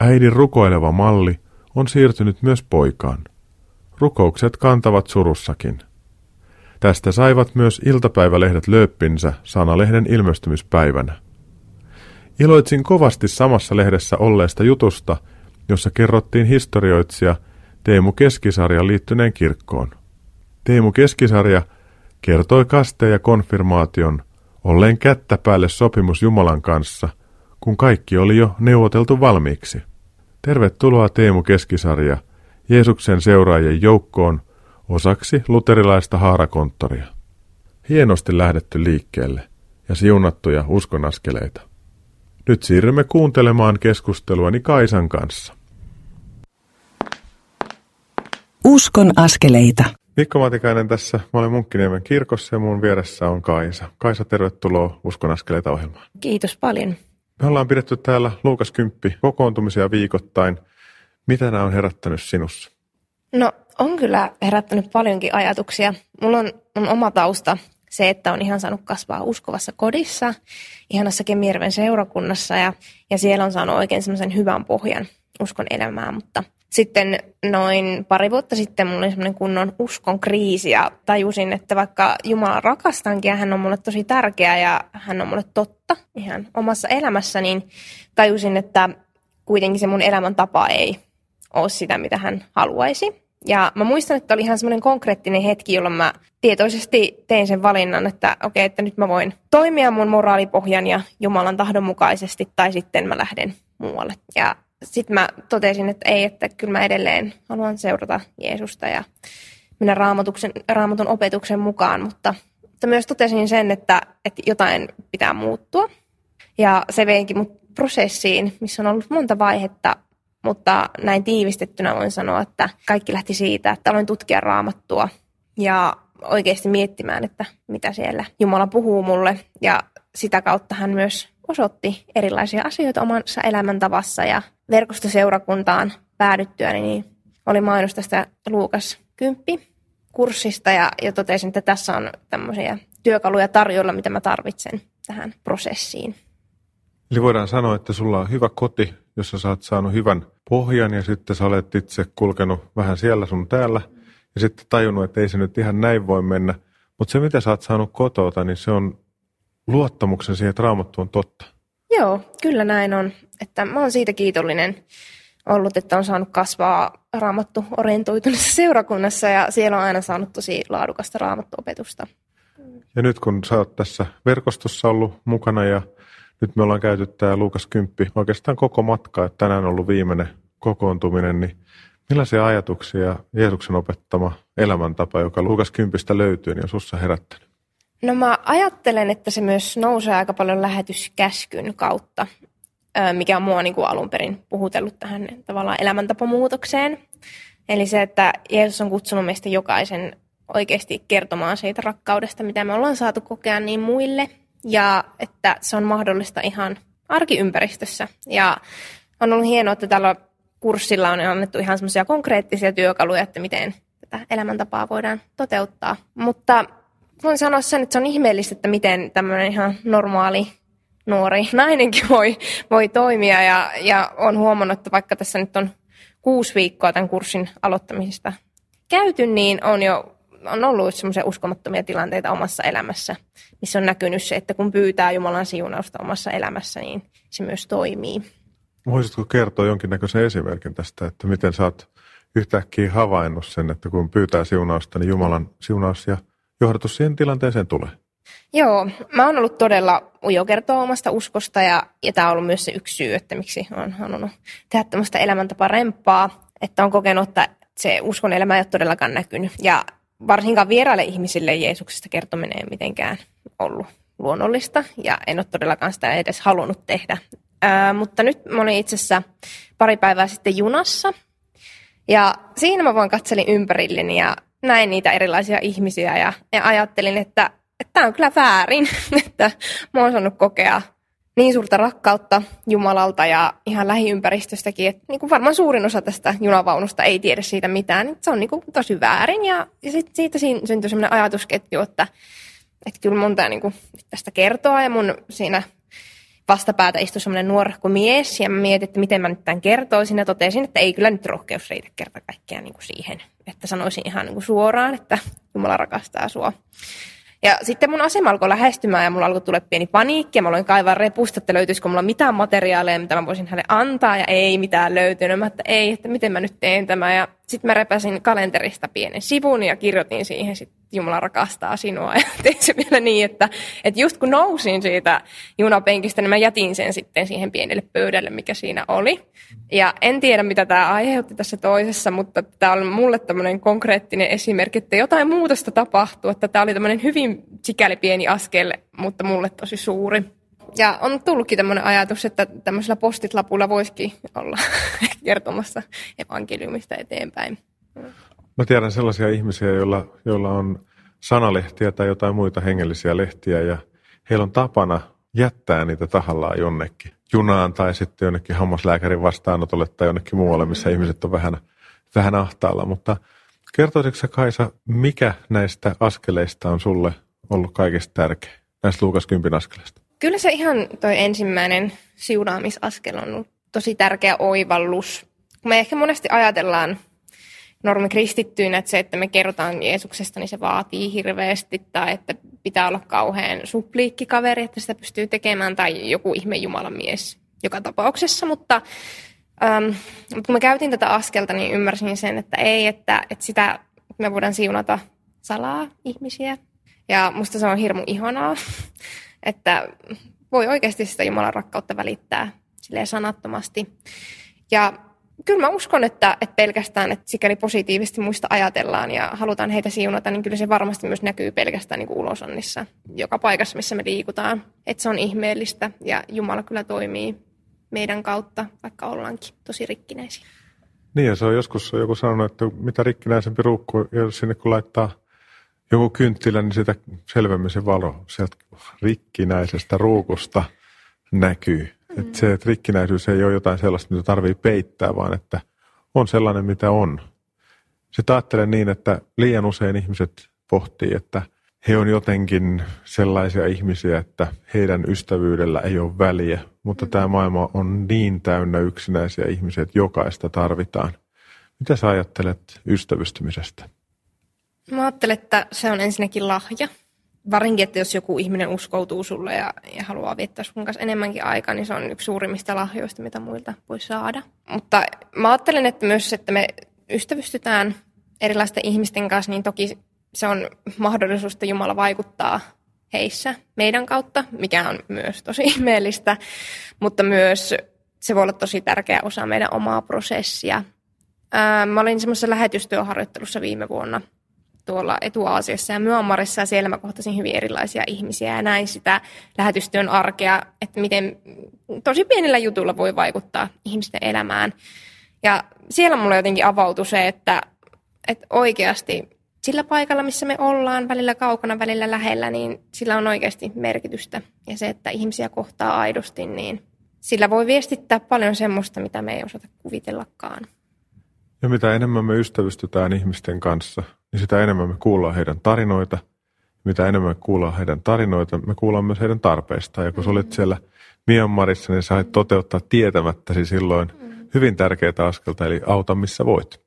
Äidin rukoileva malli on siirtynyt myös poikaan. Rukoukset kantavat surussakin. Tästä saivat myös iltapäivälehdet lööppinsä sanalehden ilmestymispäivänä. Iloitsin kovasti samassa lehdessä olleesta jutusta, jossa kerrottiin historioitsija Teemu Keskisarjan liittyneen kirkkoon. Teemu Keskisarja kertoi kasteen ja konfirmaation olleen kättä päälle sopimus Jumalan kanssa, kun kaikki oli jo neuvoteltu valmiiksi. Tervetuloa Teemu Keskisarja Jeesuksen seuraajien joukkoon osaksi luterilaista haarakonttoria. Hienosti lähdetty liikkeelle ja siunattuja uskonaskeleita. Nyt siirrymme kuuntelemaan keskusteluani Kaisan kanssa. Uskon askeleita. Mikko Matikainen tässä. Mä olen Munkkiniemen kirkossa ja mun vieressä on Kaisa. Kaisa, tervetuloa Uskon askeleita ohjelmaan. Kiitos paljon. Me ollaan pidetty täällä Luukas 10 kokoontumisia viikoittain. Mitä nämä on herättänyt sinussa? No on kyllä herättänyt paljonkin ajatuksia. Mulla on, on oma tausta se, että on ihan saanut kasvaa uskovassa kodissa, ihanassa Kemijärven seurakunnassa ja, ja siellä on saanut oikein semmoisen hyvän pohjan uskon elämään, mutta sitten noin pari vuotta sitten mulla oli semmoinen kunnon uskon kriisi ja tajusin, että vaikka Jumala rakastankin ja hän on mulle tosi tärkeä ja hän on mulle totta ihan omassa elämässä, niin tajusin, että kuitenkin se mun elämäntapa ei ole sitä, mitä hän haluaisi. Ja mä muistan, että oli ihan semmoinen konkreettinen hetki, jolloin mä tietoisesti tein sen valinnan, että okei, okay, että nyt mä voin toimia mun moraalipohjan ja Jumalan tahdon mukaisesti, tai sitten mä lähden muualle. Ja sitten mä totesin, että ei, että kyllä mä edelleen haluan seurata Jeesusta ja mennä raamatuksen, raamatun opetuksen mukaan, mutta, mutta myös totesin sen, että, että jotain pitää muuttua. Ja se veikin mut prosessiin, missä on ollut monta vaihetta, mutta näin tiivistettynä voin sanoa, että kaikki lähti siitä, että aloin tutkia raamattua ja oikeasti miettimään, että mitä siellä Jumala puhuu mulle. Ja sitä kautta hän myös osoitti erilaisia asioita omassa elämäntavassa ja verkostoseurakuntaan päädyttyä, niin oli mainos tästä Luukas 10 kurssista ja, ja totesin, että tässä on tämmöisiä työkaluja tarjolla, mitä mä tarvitsen tähän prosessiin. Eli voidaan sanoa, että sulla on hyvä koti, jossa sä oot saanut hyvän pohjan ja sitten sä olet itse kulkenut vähän siellä sun täällä ja sitten tajunnut, että ei se nyt ihan näin voi mennä. Mutta se, mitä sä oot saanut kotota, niin se on luottamuksen siihen, että raamattu on totta. Joo, kyllä näin on. Että mä oon siitä kiitollinen ollut, että on saanut kasvaa raamattu orientoituneessa seurakunnassa ja siellä on aina saanut tosi laadukasta raamattuopetusta. Ja nyt kun sä oot tässä verkostossa ollut mukana ja nyt me ollaan käyty tämä Luukas 10 oikeastaan koko matka, että tänään on ollut viimeinen kokoontuminen, niin millaisia ajatuksia Jeesuksen opettama elämäntapa, joka Luukas 10 löytyy, niin on sussa herättänyt? No mä ajattelen, että se myös nousee aika paljon lähetyskäskyn kautta, mikä on mua niin kuin alun perin puhutellut tähän tavallaan elämäntapamuutokseen. Eli se, että Jeesus on kutsunut meistä jokaisen oikeasti kertomaan siitä rakkaudesta, mitä me ollaan saatu kokea niin muille, ja että se on mahdollista ihan arkiympäristössä. Ja on ollut hienoa, että tällä kurssilla on annettu ihan semmoisia konkreettisia työkaluja, että miten tätä elämäntapaa voidaan toteuttaa. Mutta voin sanoa sen, että se on ihmeellistä, että miten tämmöinen ihan normaali nuori nainenkin voi, voi toimia. Ja, ja on huomannut, että vaikka tässä nyt on kuusi viikkoa tämän kurssin aloittamisesta käyty, niin on jo on ollut semmoisia uskomattomia tilanteita omassa elämässä, missä on näkynyt se, että kun pyytää Jumalan siunausta omassa elämässä, niin se myös toimii. Voisitko kertoa jonkinnäköisen esimerkin tästä, että miten sä oot yhtäkkiä havainnut sen, että kun pyytää siunausta, niin Jumalan siunaus ja johdatus siihen tilanteeseen tulee? Joo, mä oon ollut todella ujo kertoa omasta uskosta ja, ja tämä on ollut myös se yksi syy, että miksi olen halunnut tehdä tämmöistä elämäntapa rempaa, että on kokenut, että se uskon elämä ei ole todellakaan näkynyt ja varsinkaan vieraille ihmisille Jeesuksesta kertominen ei mitenkään ollut luonnollista ja en ole todellakaan sitä edes halunnut tehdä. Ää, mutta nyt mä olin itse asiassa pari päivää sitten junassa ja siinä mä vaan katselin ympärilleni ja näin niitä erilaisia ihmisiä ja, ja ajattelin, että tämä on kyllä väärin, että mä oon saanut kokea niin suurta rakkautta Jumalalta ja ihan lähiympäristöstäkin, että niin kuin varmaan suurin osa tästä junavaunusta ei tiedä siitä mitään, niin se on niin kuin tosi väärin. Ja, ja sit siitä syntyi sellainen ajatusketju, että, että kyllä mun tämä niin kuin tästä kertoa ja mun siinä vastapäätä istui semmoinen nuorehko mies ja mä mietin, että miten mä nyt tämän kertoisin ja totesin, että ei kyllä nyt rohkeus riitä kerta kaikkiaan niin kuin siihen, että sanoisin ihan niin kuin suoraan, että Jumala rakastaa sua. Ja sitten mun asema alkoi lähestymään ja mulla alkoi tulla pieni paniikki ja mä aloin kaivaa repusta, että löytyisikö mulla mitään materiaaleja, mitä mä voisin hänelle antaa ja ei mitään löytynyt. Mä että ei, että miten mä nyt teen tämä. Ja sitten mä repäsin kalenterista pienen sivun ja kirjoitin siihen sitten Jumala rakastaa sinua. Ja tein se vielä niin, että, että just kun nousin siitä junapenkistä, niin mä jätin sen sitten siihen pienelle pöydälle, mikä siinä oli. Ja en tiedä, mitä tämä aiheutti tässä toisessa, mutta tämä on mulle tämmöinen konkreettinen esimerkki, että jotain muutosta tapahtuu. Että tämä oli tämmöinen hyvin sikäli pieni askel, mutta mulle tosi suuri. Ja on tullutkin tämmöinen ajatus, että tämmöisellä postitlapulla voisikin olla kertomassa evankeliumista eteenpäin. Mä tiedän sellaisia ihmisiä, joilla, joilla on sanalehtiä tai jotain muita hengellisiä lehtiä ja heillä on tapana jättää niitä tahallaan jonnekin junaan tai sitten jonnekin hammaslääkärin vastaanotolle tai jonnekin muualle, missä ihmiset on vähän, vähän ahtaalla. Mutta kertoisitko Kaisa, mikä näistä askeleista on sulle ollut kaikista tärkeä, näistä Luukas 10 askeleista? Kyllä se ihan toi ensimmäinen siunaamisaskel on ollut tosi tärkeä oivallus. Me ehkä monesti ajatellaan normi kristittyinä, että se, että me kerrotaan Jeesuksesta, niin se vaatii hirveästi, tai että pitää olla kauhean supliikkikaveri, että sitä pystyy tekemään, tai joku ihme Jumalan mies joka tapauksessa, mutta, ähm, kun me käytiin tätä askelta, niin ymmärsin sen, että ei, että, että sitä me voidaan siunata salaa ihmisiä, ja musta se on hirmu ihanaa, että voi oikeasti sitä Jumalan rakkautta välittää sanattomasti. Ja kyllä mä uskon, että, että pelkästään, että sikäli positiivisesti muista ajatellaan ja halutaan heitä siunata, niin kyllä se varmasti myös näkyy pelkästään niin ulosannissa, joka paikassa, missä me liikutaan. Että se on ihmeellistä ja Jumala kyllä toimii meidän kautta, vaikka ollaankin tosi rikkinäisiä. Niin ja se on joskus joku sanonut, että mitä rikkinäisempi ruukku, ja sinne kun laittaa joku kynttilä, niin sitä selvemmin se valo sieltä rikkinäisestä ruukusta näkyy. Mm. Että se, että rikkinäisyys ei ole jotain sellaista, mitä tarvii peittää, vaan että on sellainen, mitä on. Sitten ajattelen niin, että liian usein ihmiset pohtii, että he on jotenkin sellaisia ihmisiä, että heidän ystävyydellä ei ole väliä, mutta mm. tämä maailma on niin täynnä yksinäisiä ihmisiä, että jokaista tarvitaan. Mitä sä ajattelet ystävystymisestä? Mä ajattelen, että se on ensinnäkin lahja varinkin, että jos joku ihminen uskoutuu sulle ja, ja haluaa viettää sun kanssa enemmänkin aikaa, niin se on yksi suurimmista lahjoista, mitä muilta voi saada. Mutta mä ajattelen, että myös, että me ystävystytään erilaisten ihmisten kanssa, niin toki se on mahdollisuus, että Jumala vaikuttaa heissä meidän kautta, mikä on myös tosi ihmeellistä, mutta myös se voi olla tosi tärkeä osa meidän omaa prosessia. Ää, mä olin semmoisessa lähetystyöharjoittelussa viime vuonna – tuolla Etu-Aasiassa ja Myanmarissa ja siellä mä kohtasin hyvin erilaisia ihmisiä ja näin sitä lähetystyön arkea, että miten tosi pienillä jutuilla voi vaikuttaa ihmisten elämään. Ja siellä mulle jotenkin avautui se, että, että oikeasti sillä paikalla, missä me ollaan, välillä kaukana, välillä lähellä, niin sillä on oikeasti merkitystä. Ja se, että ihmisiä kohtaa aidosti, niin sillä voi viestittää paljon semmoista, mitä me ei osata kuvitellakaan. Ja mitä enemmän me ystävystytään ihmisten kanssa, niin sitä enemmän me kuullaan heidän tarinoita. Mitä enemmän me kuullaan heidän tarinoita, me kuullaan myös heidän tarpeistaan. Ja kun sä olit siellä Myanmarissa, niin sait toteuttaa tietämättäsi silloin hyvin tärkeää askelta, eli auta missä voit.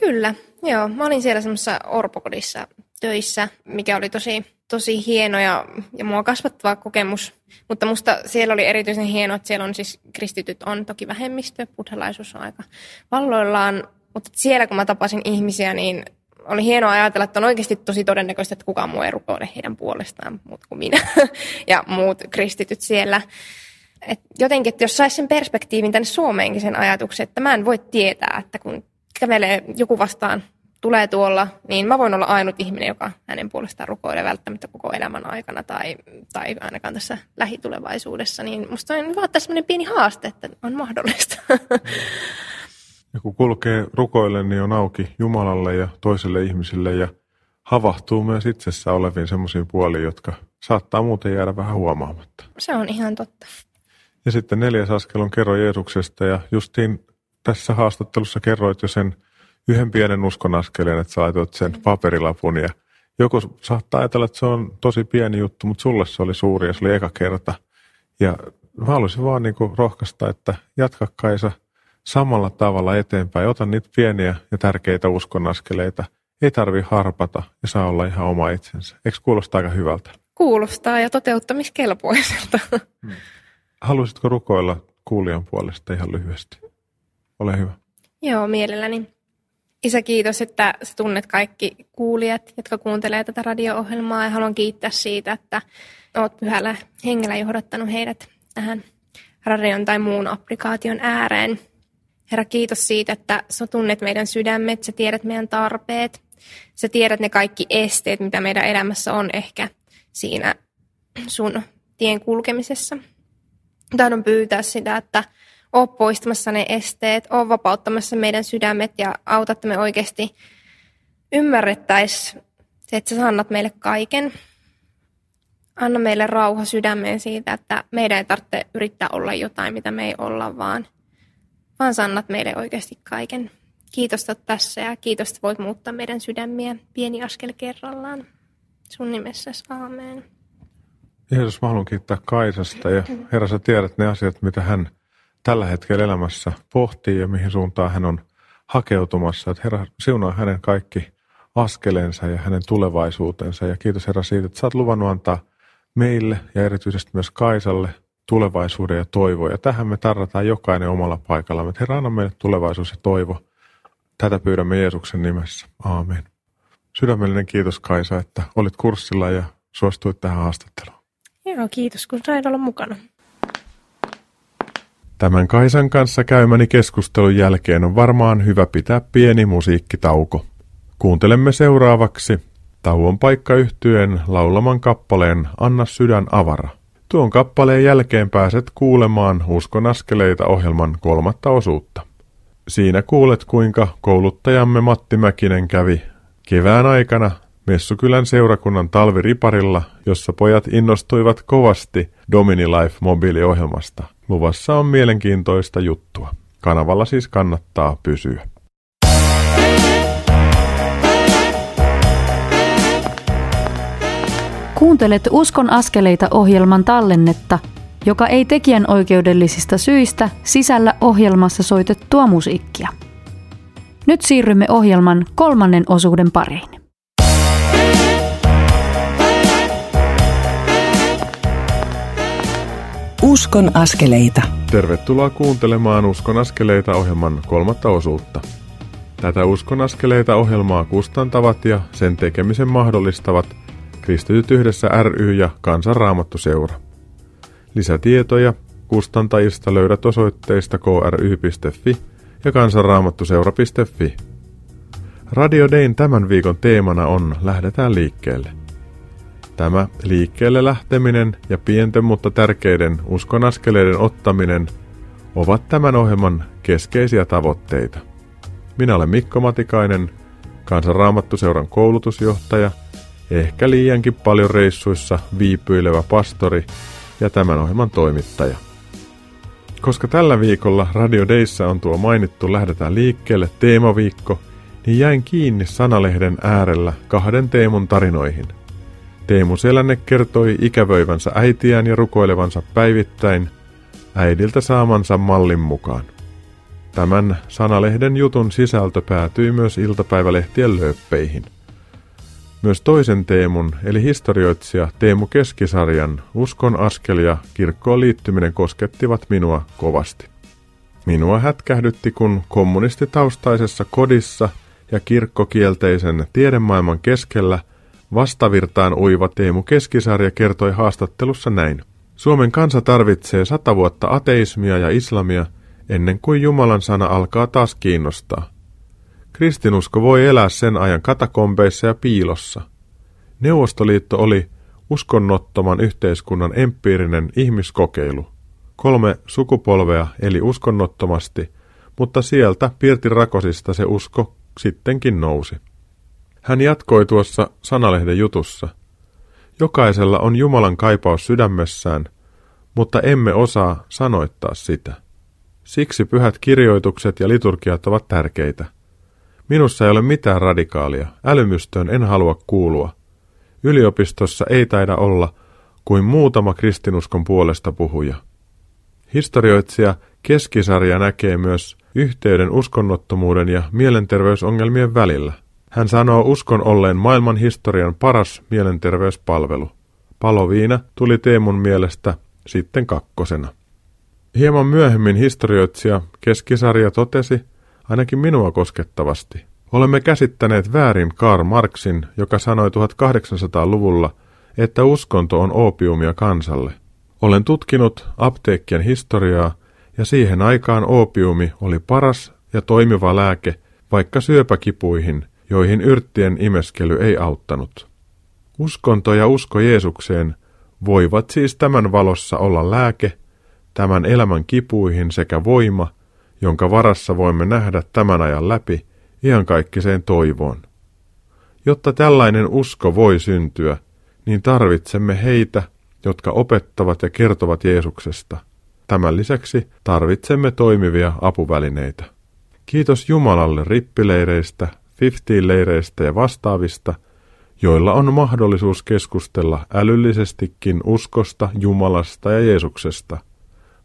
Kyllä, joo. Mä olin siellä semmoisessa orpokodissa töissä, mikä oli tosi, tosi hieno ja, ja mua kasvattava kokemus. Mutta musta siellä oli erityisen hieno, että siellä on siis kristityt on toki vähemmistö, buddhalaisuus on aika valloillaan. Mutta siellä kun mä tapasin ihmisiä, niin oli hienoa ajatella, että on oikeasti tosi todennäköistä, että kukaan muu ei rukoile heidän puolestaan, muut kuin minä ja muut kristityt siellä. Et jotenkin, että jos saisi sen perspektiivin tänne Suomeenkin sen ajatuksen, että mä en voi tietää, että kun kävelee joku vastaan tulee tuolla, niin mä voin olla ainut ihminen, joka hänen puolestaan rukoilee välttämättä koko elämän aikana tai, tai ainakaan tässä lähitulevaisuudessa. Niin musta on vaan tässä pieni haaste, että on mahdollista. Ja kun kulkee rukoille, niin on auki Jumalalle ja toiselle ihmisille ja havahtuu myös itsessä oleviin semmoisiin puoliin, jotka saattaa muuten jäädä vähän huomaamatta. Se on ihan totta. Ja sitten neljäs askel on kerro Jeesuksesta ja justiin tässä haastattelussa kerroit jo sen yhden pienen uskon askeleen, että sä laitoit sen paperilapun ja joku saattaa ajatella, että se on tosi pieni juttu, mutta sulle se oli suuri ja se oli eka kerta. Ja mä haluaisin vaan niin kuin rohkaista, että jatka Kaisa samalla tavalla eteenpäin. Ota niitä pieniä ja tärkeitä uskonaskeleita. Ei tarvi harpata ja saa olla ihan oma itsensä. Eikö kuulosta aika hyvältä? Kuulostaa ja toteuttamiskelpoiselta. Hmm. Haluaisitko rukoilla kuulijan puolesta ihan lyhyesti? Ole hyvä. Joo, mielelläni. Isä, kiitos, että sä tunnet kaikki kuulijat, jotka kuuntelee tätä radio-ohjelmaa ja haluan kiittää siitä, että oot pyhällä hengellä johdattanut heidät tähän radion tai muun applikaation ääreen. Herra, kiitos siitä, että sä tunnet meidän sydämet, sä tiedät meidän tarpeet, sä tiedät ne kaikki esteet, mitä meidän elämässä on ehkä siinä sun tien kulkemisessa. Tahdon pyytää sitä, että ole poistamassa ne esteet, ole vapauttamassa meidän sydämet ja auta, että me oikeasti ymmärrettäisiin se, että sä annat meille kaiken. Anna meille rauha sydämeen siitä, että meidän ei tarvitse yrittää olla jotain, mitä me ei olla, vaan, vaan sä annat meille oikeasti kaiken. Kiitos, että tässä ja kiitos, että voit muuttaa meidän sydämiä pieni askel kerrallaan. Sun nimessä, aamen. Jeesus, mä haluan kiittää Kaisasta ja Herra, sä tiedät ne asiat, mitä hän tällä hetkellä elämässä pohtii ja mihin suuntaan hän on hakeutumassa. Että Herra, siunaa hänen kaikki askelensa ja hänen tulevaisuutensa. Ja kiitos Herra siitä, että sä oot luvannut antaa meille ja erityisesti myös Kaisalle tulevaisuuden ja toivo. Ja tähän me tarvitaan jokainen omalla paikalla. Mutta Herra, anna meille tulevaisuus ja toivo. Tätä pyydämme Jeesuksen nimessä. Aamen. Sydämellinen kiitos Kaisa, että olit kurssilla ja suostuit tähän haastatteluun. Joo, kiitos kun sain olla mukana. Tämän Kaisan kanssa käymäni keskustelun jälkeen on varmaan hyvä pitää pieni musiikkitauko. Kuuntelemme seuraavaksi tauon paikka yhtyen laulaman kappaleen Anna sydän avara. Tuon kappaleen jälkeen pääset kuulemaan Uskon askeleita ohjelman kolmatta osuutta. Siinä kuulet kuinka kouluttajamme Matti Mäkinen kävi kevään aikana Messukylän seurakunnan talviriparilla, jossa pojat innostuivat kovasti Domini Life mobiiliohjelmasta. Luvassa on mielenkiintoista juttua. Kanavalla siis kannattaa pysyä. Kuuntelet Uskon askeleita ohjelman tallennetta, joka ei tekijän oikeudellisista syistä sisällä ohjelmassa soitettua musiikkia. Nyt siirrymme ohjelman kolmannen osuuden pariin. Uskon askeleita. Tervetuloa kuuntelemaan Uskon askeleita ohjelman kolmatta osuutta. Tätä Uskon askeleita ohjelmaa kustantavat ja sen tekemisen mahdollistavat Kristityt yhdessä ry ja Kansanraamattu seura. Lisätietoja kustantajista löydät osoitteista kry.fi ja kansanraamattuseura.fi. Radio Dayn tämän viikon teemana on Lähdetään liikkeelle – Tämä liikkeelle lähteminen ja pienten mutta tärkeiden uskonaskeleiden ottaminen ovat tämän ohjelman keskeisiä tavoitteita. Minä olen Mikko Matikainen, kansanraamattuseuran koulutusjohtaja, ehkä liiankin paljon reissuissa viipyilevä pastori ja tämän ohjelman toimittaja. Koska tällä viikolla Radio Dayssä on tuo mainittu Lähdetään liikkeelle teemaviikko, niin jäin kiinni sanalehden äärellä kahden teemun tarinoihin – Teemu Selänne kertoi ikävöivänsä äitiään ja rukoilevansa päivittäin äidiltä saamansa mallin mukaan. Tämän sanalehden jutun sisältö päätyi myös iltapäivälehtien lööppeihin. Myös toisen Teemun, eli historioitsija Teemu Keskisarjan uskon askel ja kirkkoon liittyminen koskettivat minua kovasti. Minua hätkähdytti, kun kommunistitaustaisessa kodissa ja kirkkokielteisen tiedemaailman keskellä vastavirtaan uiva Teemu Keskisarja kertoi haastattelussa näin. Suomen kansa tarvitsee sata vuotta ateismia ja islamia ennen kuin Jumalan sana alkaa taas kiinnostaa. Kristinusko voi elää sen ajan katakombeissa ja piilossa. Neuvostoliitto oli uskonnottoman yhteiskunnan empiirinen ihmiskokeilu. Kolme sukupolvea eli uskonnottomasti, mutta sieltä Pirti Rakosista se usko sittenkin nousi. Hän jatkoi tuossa sanalehden jutussa. Jokaisella on Jumalan kaipaus sydämessään, mutta emme osaa sanoittaa sitä. Siksi pyhät kirjoitukset ja liturgiat ovat tärkeitä. Minussa ei ole mitään radikaalia, älymystöön en halua kuulua. Yliopistossa ei taida olla kuin muutama kristinuskon puolesta puhuja. Historioitsija Keskisarja näkee myös yhteyden uskonnottomuuden ja mielenterveysongelmien välillä. Hän sanoo uskon olleen maailman historian paras mielenterveyspalvelu. Paloviina tuli Teemun mielestä sitten kakkosena. Hieman myöhemmin historioitsija Keskisarja totesi, ainakin minua koskettavasti. Olemme käsittäneet väärin Karl Marxin, joka sanoi 1800-luvulla, että uskonto on opiumia kansalle. Olen tutkinut apteekkien historiaa, ja siihen aikaan opiumi oli paras ja toimiva lääke vaikka syöpäkipuihin, joihin yrttien imeskely ei auttanut. Uskonto ja usko Jeesukseen voivat siis tämän valossa olla lääke, tämän elämän kipuihin sekä voima, jonka varassa voimme nähdä tämän ajan läpi iankaikkiseen toivoon. Jotta tällainen usko voi syntyä, niin tarvitsemme heitä, jotka opettavat ja kertovat Jeesuksesta. Tämän lisäksi tarvitsemme toimivia apuvälineitä. Kiitos Jumalalle rippileireistä, 50-leireistä ja vastaavista, joilla on mahdollisuus keskustella älyllisestikin uskosta, Jumalasta ja Jeesuksesta,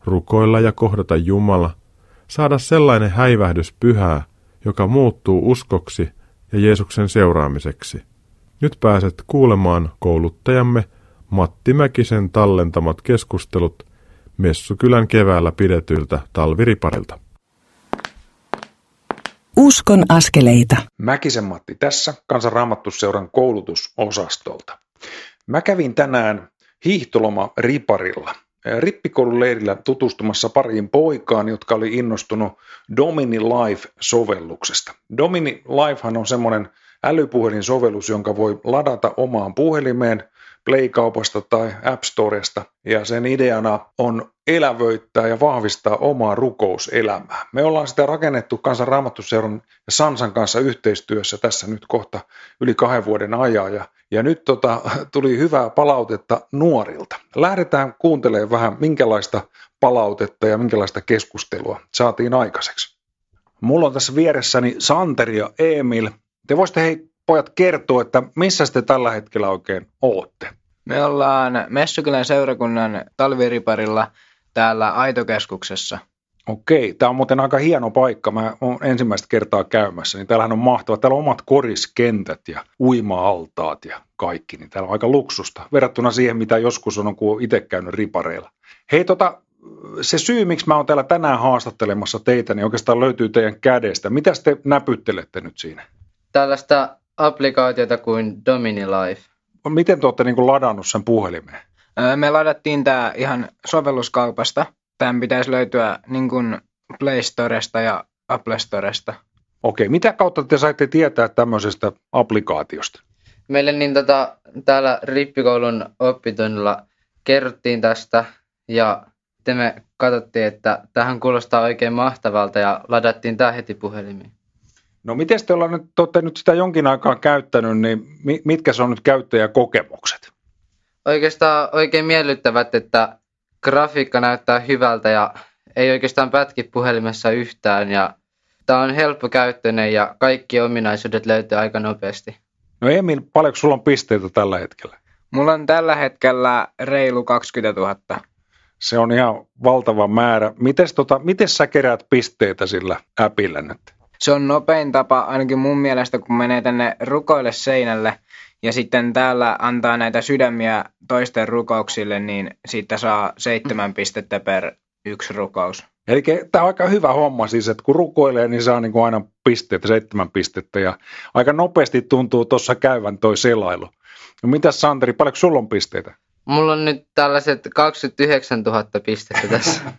rukoilla ja kohdata Jumala, saada sellainen häivähdys pyhää, joka muuttuu uskoksi ja Jeesuksen seuraamiseksi. Nyt pääset kuulemaan kouluttajamme Matti Mäkisen tallentamat keskustelut Messukylän keväällä pidetyltä talviriparilta. Uskon askeleita. Mäkisen Matti tässä Kansanraamattusseuran koulutusosastolta. Mä kävin tänään hiihtoloma Riparilla rippikoulun leirillä tutustumassa pariin poikaan, jotka oli innostunut Domini Live-sovelluksesta. Domini Livehan on semmoinen älypuhelin-sovellus, jonka voi ladata omaan puhelimeen Play-kaupasta tai App Storesta. Ja sen ideana on elävöittää ja vahvistaa omaa rukouselämää. Me ollaan sitä rakennettu kansan raamattuseuran ja Sansan kanssa yhteistyössä tässä nyt kohta yli kahden vuoden ajan. Ja ja nyt tota, tuli hyvää palautetta nuorilta. Lähdetään kuuntelemaan vähän, minkälaista palautetta ja minkälaista keskustelua saatiin aikaiseksi. Mulla on tässä vieressäni Santeri ja Emil. Te voisitte hei pojat kertoa, että missä te tällä hetkellä oikein olette? Me ollaan Messukylän seurakunnan talviriparilla täällä Aitokeskuksessa – Okei, tämä on muuten aika hieno paikka. Mä oon ensimmäistä kertaa käymässä, niin täällähän on mahtava. Täällä on omat koriskentät ja uima-altaat ja kaikki, niin täällä on aika luksusta verrattuna siihen, mitä joskus on, kun itse käynyt ripareilla. Hei, tota, se syy, miksi mä oon täällä tänään haastattelemassa teitä, niin oikeastaan löytyy teidän kädestä. Mitä te näpyttelette nyt siinä? Tällaista applikaatiota kuin Domini Life. Miten te olette niin ladannut sen puhelimeen? Me ladattiin tämä ihan sovelluskaupasta – tämän pitäisi löytyä niin kuin Play Storesta ja Apple Storesta. Okei, mitä kautta te saitte tietää tämmöisestä applikaatiosta? Meille niin tota, täällä rippikoulun oppitunnilla kerrottiin tästä ja sitten me katsottiin, että tähän kuulostaa oikein mahtavalta ja ladattiin tämä heti puhelimiin. No miten te, nyt, te olette nyt sitä jonkin aikaa käyttänyt, niin mitkä se on nyt käyttäjäkokemukset? Oikeastaan oikein miellyttävät, että grafiikka näyttää hyvältä ja ei oikeastaan pätki puhelimessa yhtään ja tämä on helppokäyttöinen ja kaikki ominaisuudet löytyy aika nopeasti. No Emil, paljonko sulla on pisteitä tällä hetkellä? Mulla on tällä hetkellä reilu 20 000. Se on ihan valtava määrä. Mites, tota, miten sä keräät pisteitä sillä äpillä nyt? Se on nopein tapa ainakin mun mielestä, kun menee tänne rukoille seinälle – ja sitten täällä antaa näitä sydämiä toisten rukouksille, niin siitä saa seitsemän pistettä per yksi rukous. Eli tämä on aika hyvä homma siis, että kun rukoilee, niin saa niin kuin aina pisteitä, seitsemän pistettä ja aika nopeasti tuntuu tuossa käyvän toi selailu. No mitäs Santeri, paljonko sulla on pisteitä? Mulla on nyt tällaiset 29 000 pistettä tässä.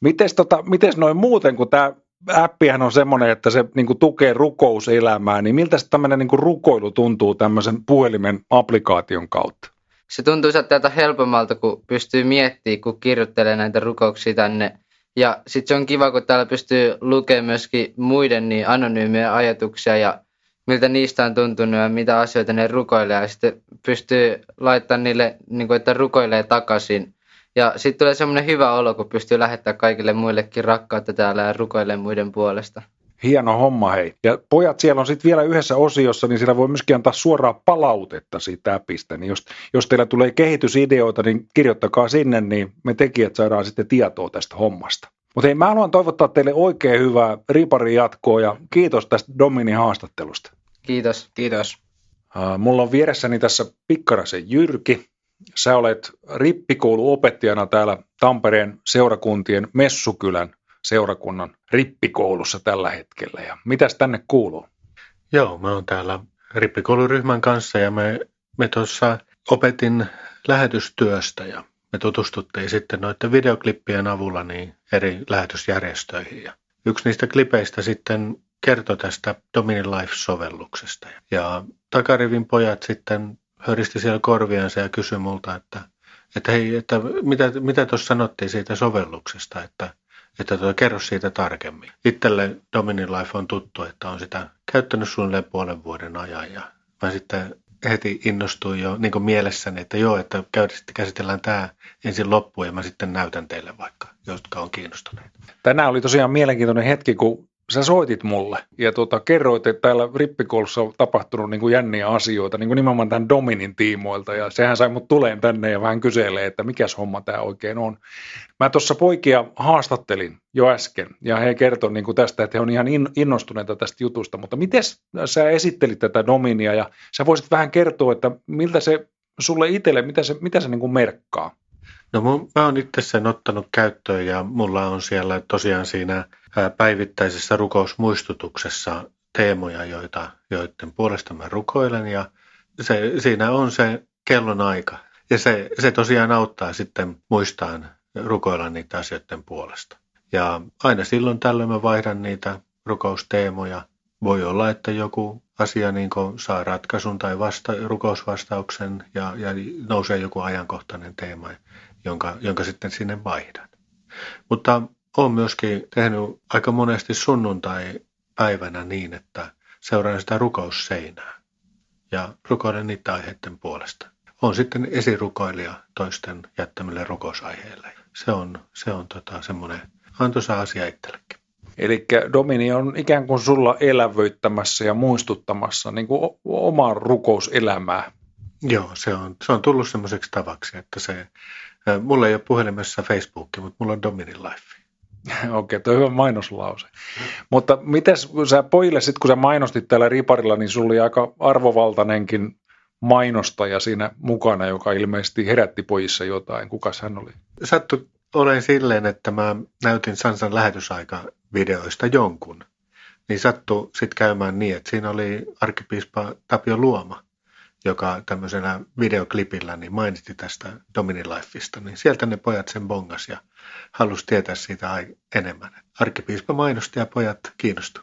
Mites, tota, mites noin muuten, kun tämä appihan on semmoinen, että se niin tukee rukouselämää, niin miltä tämmöinen niin rukoilu tuntuu tämmöisen puhelimen applikaation kautta? Se tuntuu sieltä helpommalta, kun pystyy miettimään, kun kirjoittelee näitä rukouksia tänne. Ja sitten se on kiva, kun täällä pystyy lukemaan myöskin muiden niin anonyymejä ajatuksia ja miltä niistä on tuntunut ja mitä asioita ne rukoilee. Ja sitten pystyy laittamaan niille, niin kuin, että rukoilee takaisin. Ja sitten tulee semmoinen hyvä olo, kun pystyy lähettämään kaikille muillekin rakkautta täällä ja rukoilee muiden puolesta. Hieno homma hei. Ja pojat siellä on sitten vielä yhdessä osiossa, niin siellä voi myöskin antaa suoraa palautetta siitä appista. Niin jos, jos teillä tulee kehitysideoita, niin kirjoittakaa sinne, niin me tekijät saadaan sitten tietoa tästä hommasta. Mutta hei, mä haluan toivottaa teille oikein hyvää riparin jatkoa ja kiitos tästä Dominin haastattelusta. Kiitos. Kiitos. Mulla on vieressäni tässä Pikkarasen Jyrki. Sä olet rippikouluopettajana täällä Tampereen seurakuntien Messukylän seurakunnan rippikoulussa tällä hetkellä. Ja mitäs tänne kuuluu? Joo, mä oon täällä rippikouluryhmän kanssa ja me, me tuossa opetin lähetystyöstä ja me tutustuttiin sitten noiden videoklippien avulla niin eri lähetysjärjestöihin. Ja yksi niistä klipeistä sitten kertoi tästä Domini Life-sovelluksesta. Ja takarivin pojat sitten höristi siellä korviansa ja kysyi multa, että, että hei, että mitä, mitä tuossa sanottiin siitä sovelluksesta, että, että tuo, kerro siitä tarkemmin. Itselle Domini Life on tuttu, että on sitä käyttänyt suunnilleen puolen vuoden ajan ja mä sitten heti innostuin jo niin mielessäni, että joo, että käsitellään tämä ensin loppuun ja mä sitten näytän teille vaikka, jotka on kiinnostuneet. Tänään oli tosiaan mielenkiintoinen hetki, kun sä soitit mulle ja tota, kerroit, että täällä rippikoulussa on tapahtunut niin kuin jänniä asioita, niin kuin nimenomaan tämän Dominin tiimoilta ja sehän sai mut tuleen tänne ja vähän kyselee, että mikäs homma tämä oikein on. Mä tuossa poikia haastattelin jo äsken ja he kertoivat niin tästä, että he on ihan innostuneita tästä jutusta, mutta miten sä esittelit tätä Dominia ja sä voisit vähän kertoa, että miltä se sulle itselle, mitä se, mitä se niin kuin merkkaa? No mä oon itse sen ottanut käyttöön ja mulla on siellä tosiaan siinä päivittäisessä rukousmuistutuksessa teemoja, joita, joiden puolesta mä rukoilen ja se, siinä on se kellon aika. Ja se, se tosiaan auttaa sitten muistaan rukoilla niitä asioiden puolesta. Ja aina silloin tällöin mä vaihdan niitä rukousteemoja. Voi olla, että joku asia niin saa ratkaisun tai vasta, rukousvastauksen ja, ja nousee joku ajankohtainen teema, jonka, jonka sitten sinne vaihdan. Mutta olen myöskin tehnyt aika monesti sunnuntai-päivänä niin, että seuraan sitä rukousseinää ja rukoilen niitä aiheiden puolesta. On sitten esirukoilija toisten jättämille rukousaiheille. Se on, se on tota, semmoinen antoisa asia itsellekin. Eli Domini on ikään kuin sulla elävöittämässä ja muistuttamassa niin kuin omaa rukouselämää. Joo, se on, se on tullut semmoiseksi tavaksi, että se, mulla ei ole puhelimessa Facebook, mutta mulla on Domini Life. Okei, okay, tuo on hyvä mainoslause. Mutta mites sä pojille sitten, kun sä mainostit täällä Riparilla, niin sulla oli aika arvovaltainenkin mainostaja siinä mukana, joka ilmeisesti herätti pojissa jotain. Kukas hän oli? Sattu olen silleen, että mä näytin Sansan lähetysaika-videoista jonkun. Niin sattu sitten käymään niin, että siinä oli arkkipiispa Tapio Luoma, joka tämmöisellä videoklipillä niin mainitti tästä Domini Lifeista. Niin sieltä ne pojat sen bongas ja halusi tietää siitä enemmän. Arkkipiispa mainosti ja pojat kiinnostu.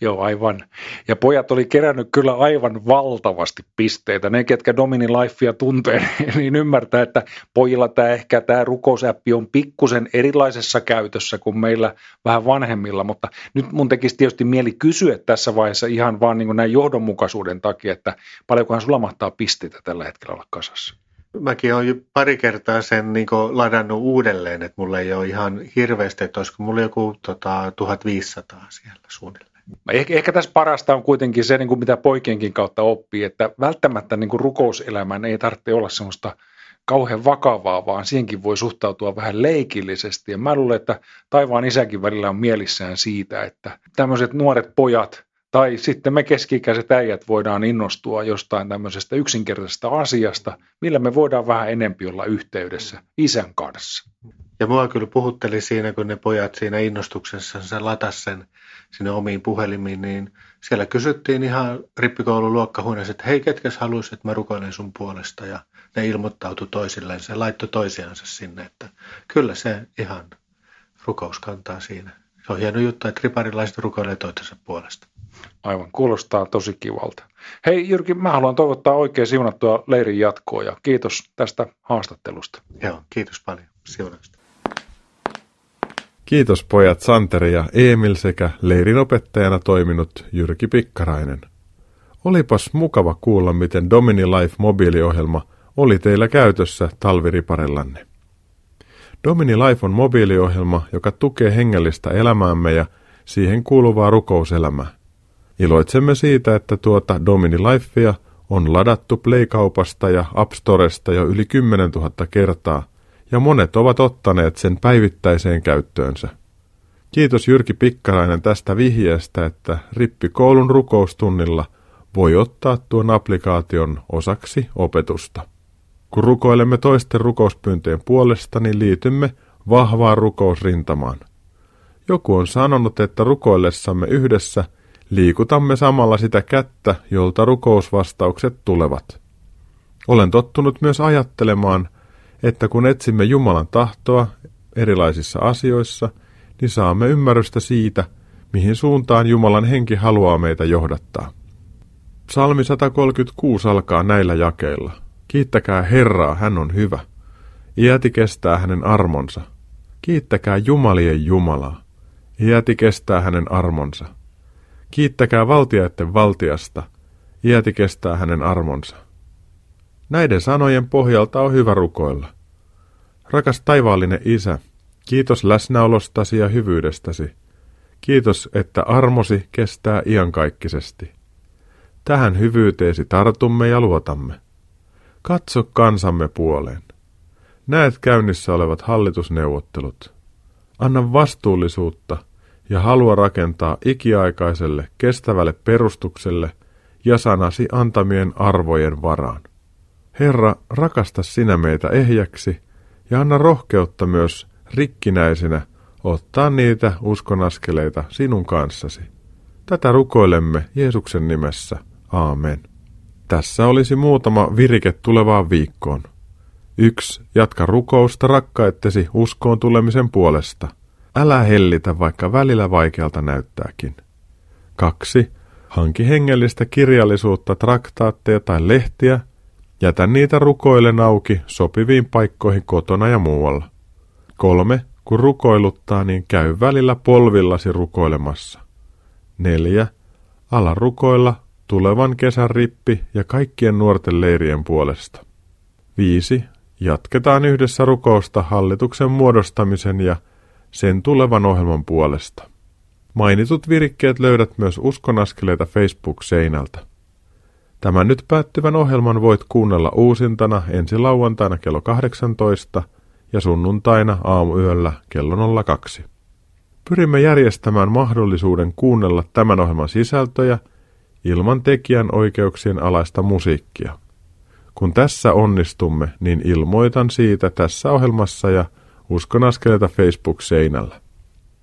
Joo, aivan. Ja pojat oli kerännyt kyllä aivan valtavasti pisteitä. Ne, ketkä Domini Lifea tuntee, niin ymmärtää, että pojilla tämä ehkä tämä rukousäppi on pikkusen erilaisessa käytössä kuin meillä vähän vanhemmilla, mutta nyt mun tekisi tietysti mieli kysyä tässä vaiheessa ihan vaan niin näin johdonmukaisuuden takia, että paljonkohan sulla mahtaa pisteitä tällä hetkellä olla kasassa? Mäkin olen pari kertaa sen niin ladannut uudelleen, että mulla ei ole ihan hirveästi, että olisiko mulla joku tota, 1500 siellä suunnilleen. Ehkä, ehkä tässä parasta on kuitenkin se, niin kuin mitä poikienkin kautta oppii, että välttämättä niin kuin rukouselämän ei tarvitse olla semmoista kauhean vakavaa, vaan siihenkin voi suhtautua vähän leikillisesti. Ja mä luulen, että taivaan isäkin välillä on mielissään siitä, että tämmöiset nuoret pojat tai sitten me keski-ikäiset äijät voidaan innostua jostain tämmöisestä yksinkertaisesta asiasta, millä me voidaan vähän enempi olla yhteydessä isän kanssa. Ja mua kyllä puhutteli siinä, kun ne pojat siinä innostuksessa latas sen sinne omiin puhelimiin, niin siellä kysyttiin ihan rippikoulun luokkahuoneessa, että hei, ketkä haluaisit, että mä rukoilen sun puolesta. Ja ne ilmoittautui toisilleen, se laittoi toisiansa sinne, että kyllä se ihan rukous kantaa siinä. Se on hieno juttu, että riparilaiset rukoilee toisensa puolesta. Aivan, kuulostaa tosi kivalta. Hei Jyrki, mä haluan toivottaa oikein siunattua leirin jatkoa ja kiitos tästä haastattelusta. Joo, kiitos paljon siunausta. Kiitos pojat Santeri ja Emil sekä leirin opettajana toiminut Jyrki Pikkarainen. Olipas mukava kuulla, miten Domini Life mobiiliohjelma oli teillä käytössä talviriparillanne. Domini Life on mobiiliohjelma, joka tukee hengellistä elämäämme ja siihen kuuluvaa rukouselämää. Iloitsemme siitä, että tuota Domini Lifea on ladattu Play-kaupasta ja App Storesta jo yli 10 000 kertaa, ja monet ovat ottaneet sen päivittäiseen käyttöönsä. Kiitos Jyrki Pikkarainen tästä vihjeestä, että rippikoulun rukoustunnilla voi ottaa tuon applikaation osaksi opetusta. Kun rukoilemme toisten rukouspyyntöjen puolesta, niin liitymme vahvaan rukousrintamaan. Joku on sanonut, että rukoillessamme yhdessä liikutamme samalla sitä kättä, jolta rukousvastaukset tulevat. Olen tottunut myös ajattelemaan, että kun etsimme Jumalan tahtoa erilaisissa asioissa, niin saamme ymmärrystä siitä, mihin suuntaan Jumalan henki haluaa meitä johdattaa. Psalmi 136 alkaa näillä jakeilla. Kiittäkää Herraa, hän on hyvä. Iäti kestää hänen armonsa. Kiittäkää Jumalien Jumalaa. Iäti kestää hänen armonsa. Kiittäkää valtiaiden valtiasta. Iäti kestää hänen armonsa. Näiden sanojen pohjalta on hyvä rukoilla. Rakas taivaallinen Isä, kiitos läsnäolostasi ja hyvyydestäsi. Kiitos, että armosi kestää iankaikkisesti. Tähän hyvyyteesi tartumme ja luotamme. Katso kansamme puoleen. Näet käynnissä olevat hallitusneuvottelut. Anna vastuullisuutta ja halua rakentaa ikiaikaiselle, kestävälle perustukselle ja sanasi antamien arvojen varaan. Herra, rakasta sinä meitä ehjäksi ja anna rohkeutta myös rikkinäisinä ottaa niitä uskonaskeleita sinun kanssasi. Tätä rukoilemme Jeesuksen nimessä. Aamen. Tässä olisi muutama virike tulevaan viikkoon. Yksi, jatka rukousta rakkaittesi uskoon tulemisen puolesta. Älä hellitä, vaikka välillä vaikealta näyttääkin. Kaksi, hanki hengellistä kirjallisuutta, traktaatteja tai lehtiä. Jätä niitä rukoilen auki sopiviin paikkoihin kotona ja muualla. Kolme, kun rukoiluttaa, niin käy välillä polvillasi rukoilemassa. Neljä, ala rukoilla tulevan kesän rippi ja kaikkien nuorten leirien puolesta. 5. Jatketaan yhdessä rukousta hallituksen muodostamisen ja sen tulevan ohjelman puolesta. Mainitut virikkeet löydät myös uskonaskeleita Facebook-seinältä. Tämän nyt päättyvän ohjelman voit kuunnella uusintana ensi lauantaina kello 18 ja sunnuntaina aamuyöllä kello 02. Pyrimme järjestämään mahdollisuuden kuunnella tämän ohjelman sisältöjä – ilman tekijän oikeuksien alaista musiikkia. Kun tässä onnistumme, niin ilmoitan siitä tässä ohjelmassa ja Uskonaskeleita Facebook-seinällä.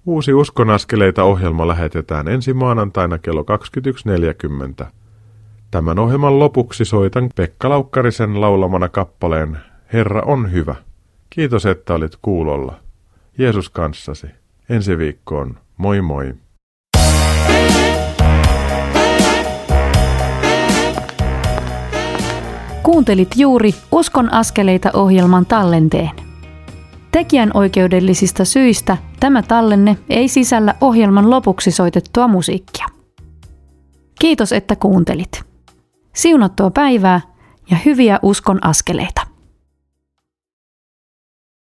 Uusi Uskonaskeleita ohjelma lähetetään ensi maanantaina kello 21.40. Tämän ohjelman lopuksi soitan Pekka Laukkarisen laulamana kappaleen Herra on hyvä. Kiitos, että olit kuulolla. Jeesus kanssasi. Ensi viikkoon. Moi moi. Kuuntelit juuri Uskon askeleita ohjelman tallenteen. Tekijän oikeudellisista syistä tämä tallenne ei sisällä ohjelman lopuksi soitettua musiikkia. Kiitos, että kuuntelit. Siunattua päivää ja hyviä uskon askeleita.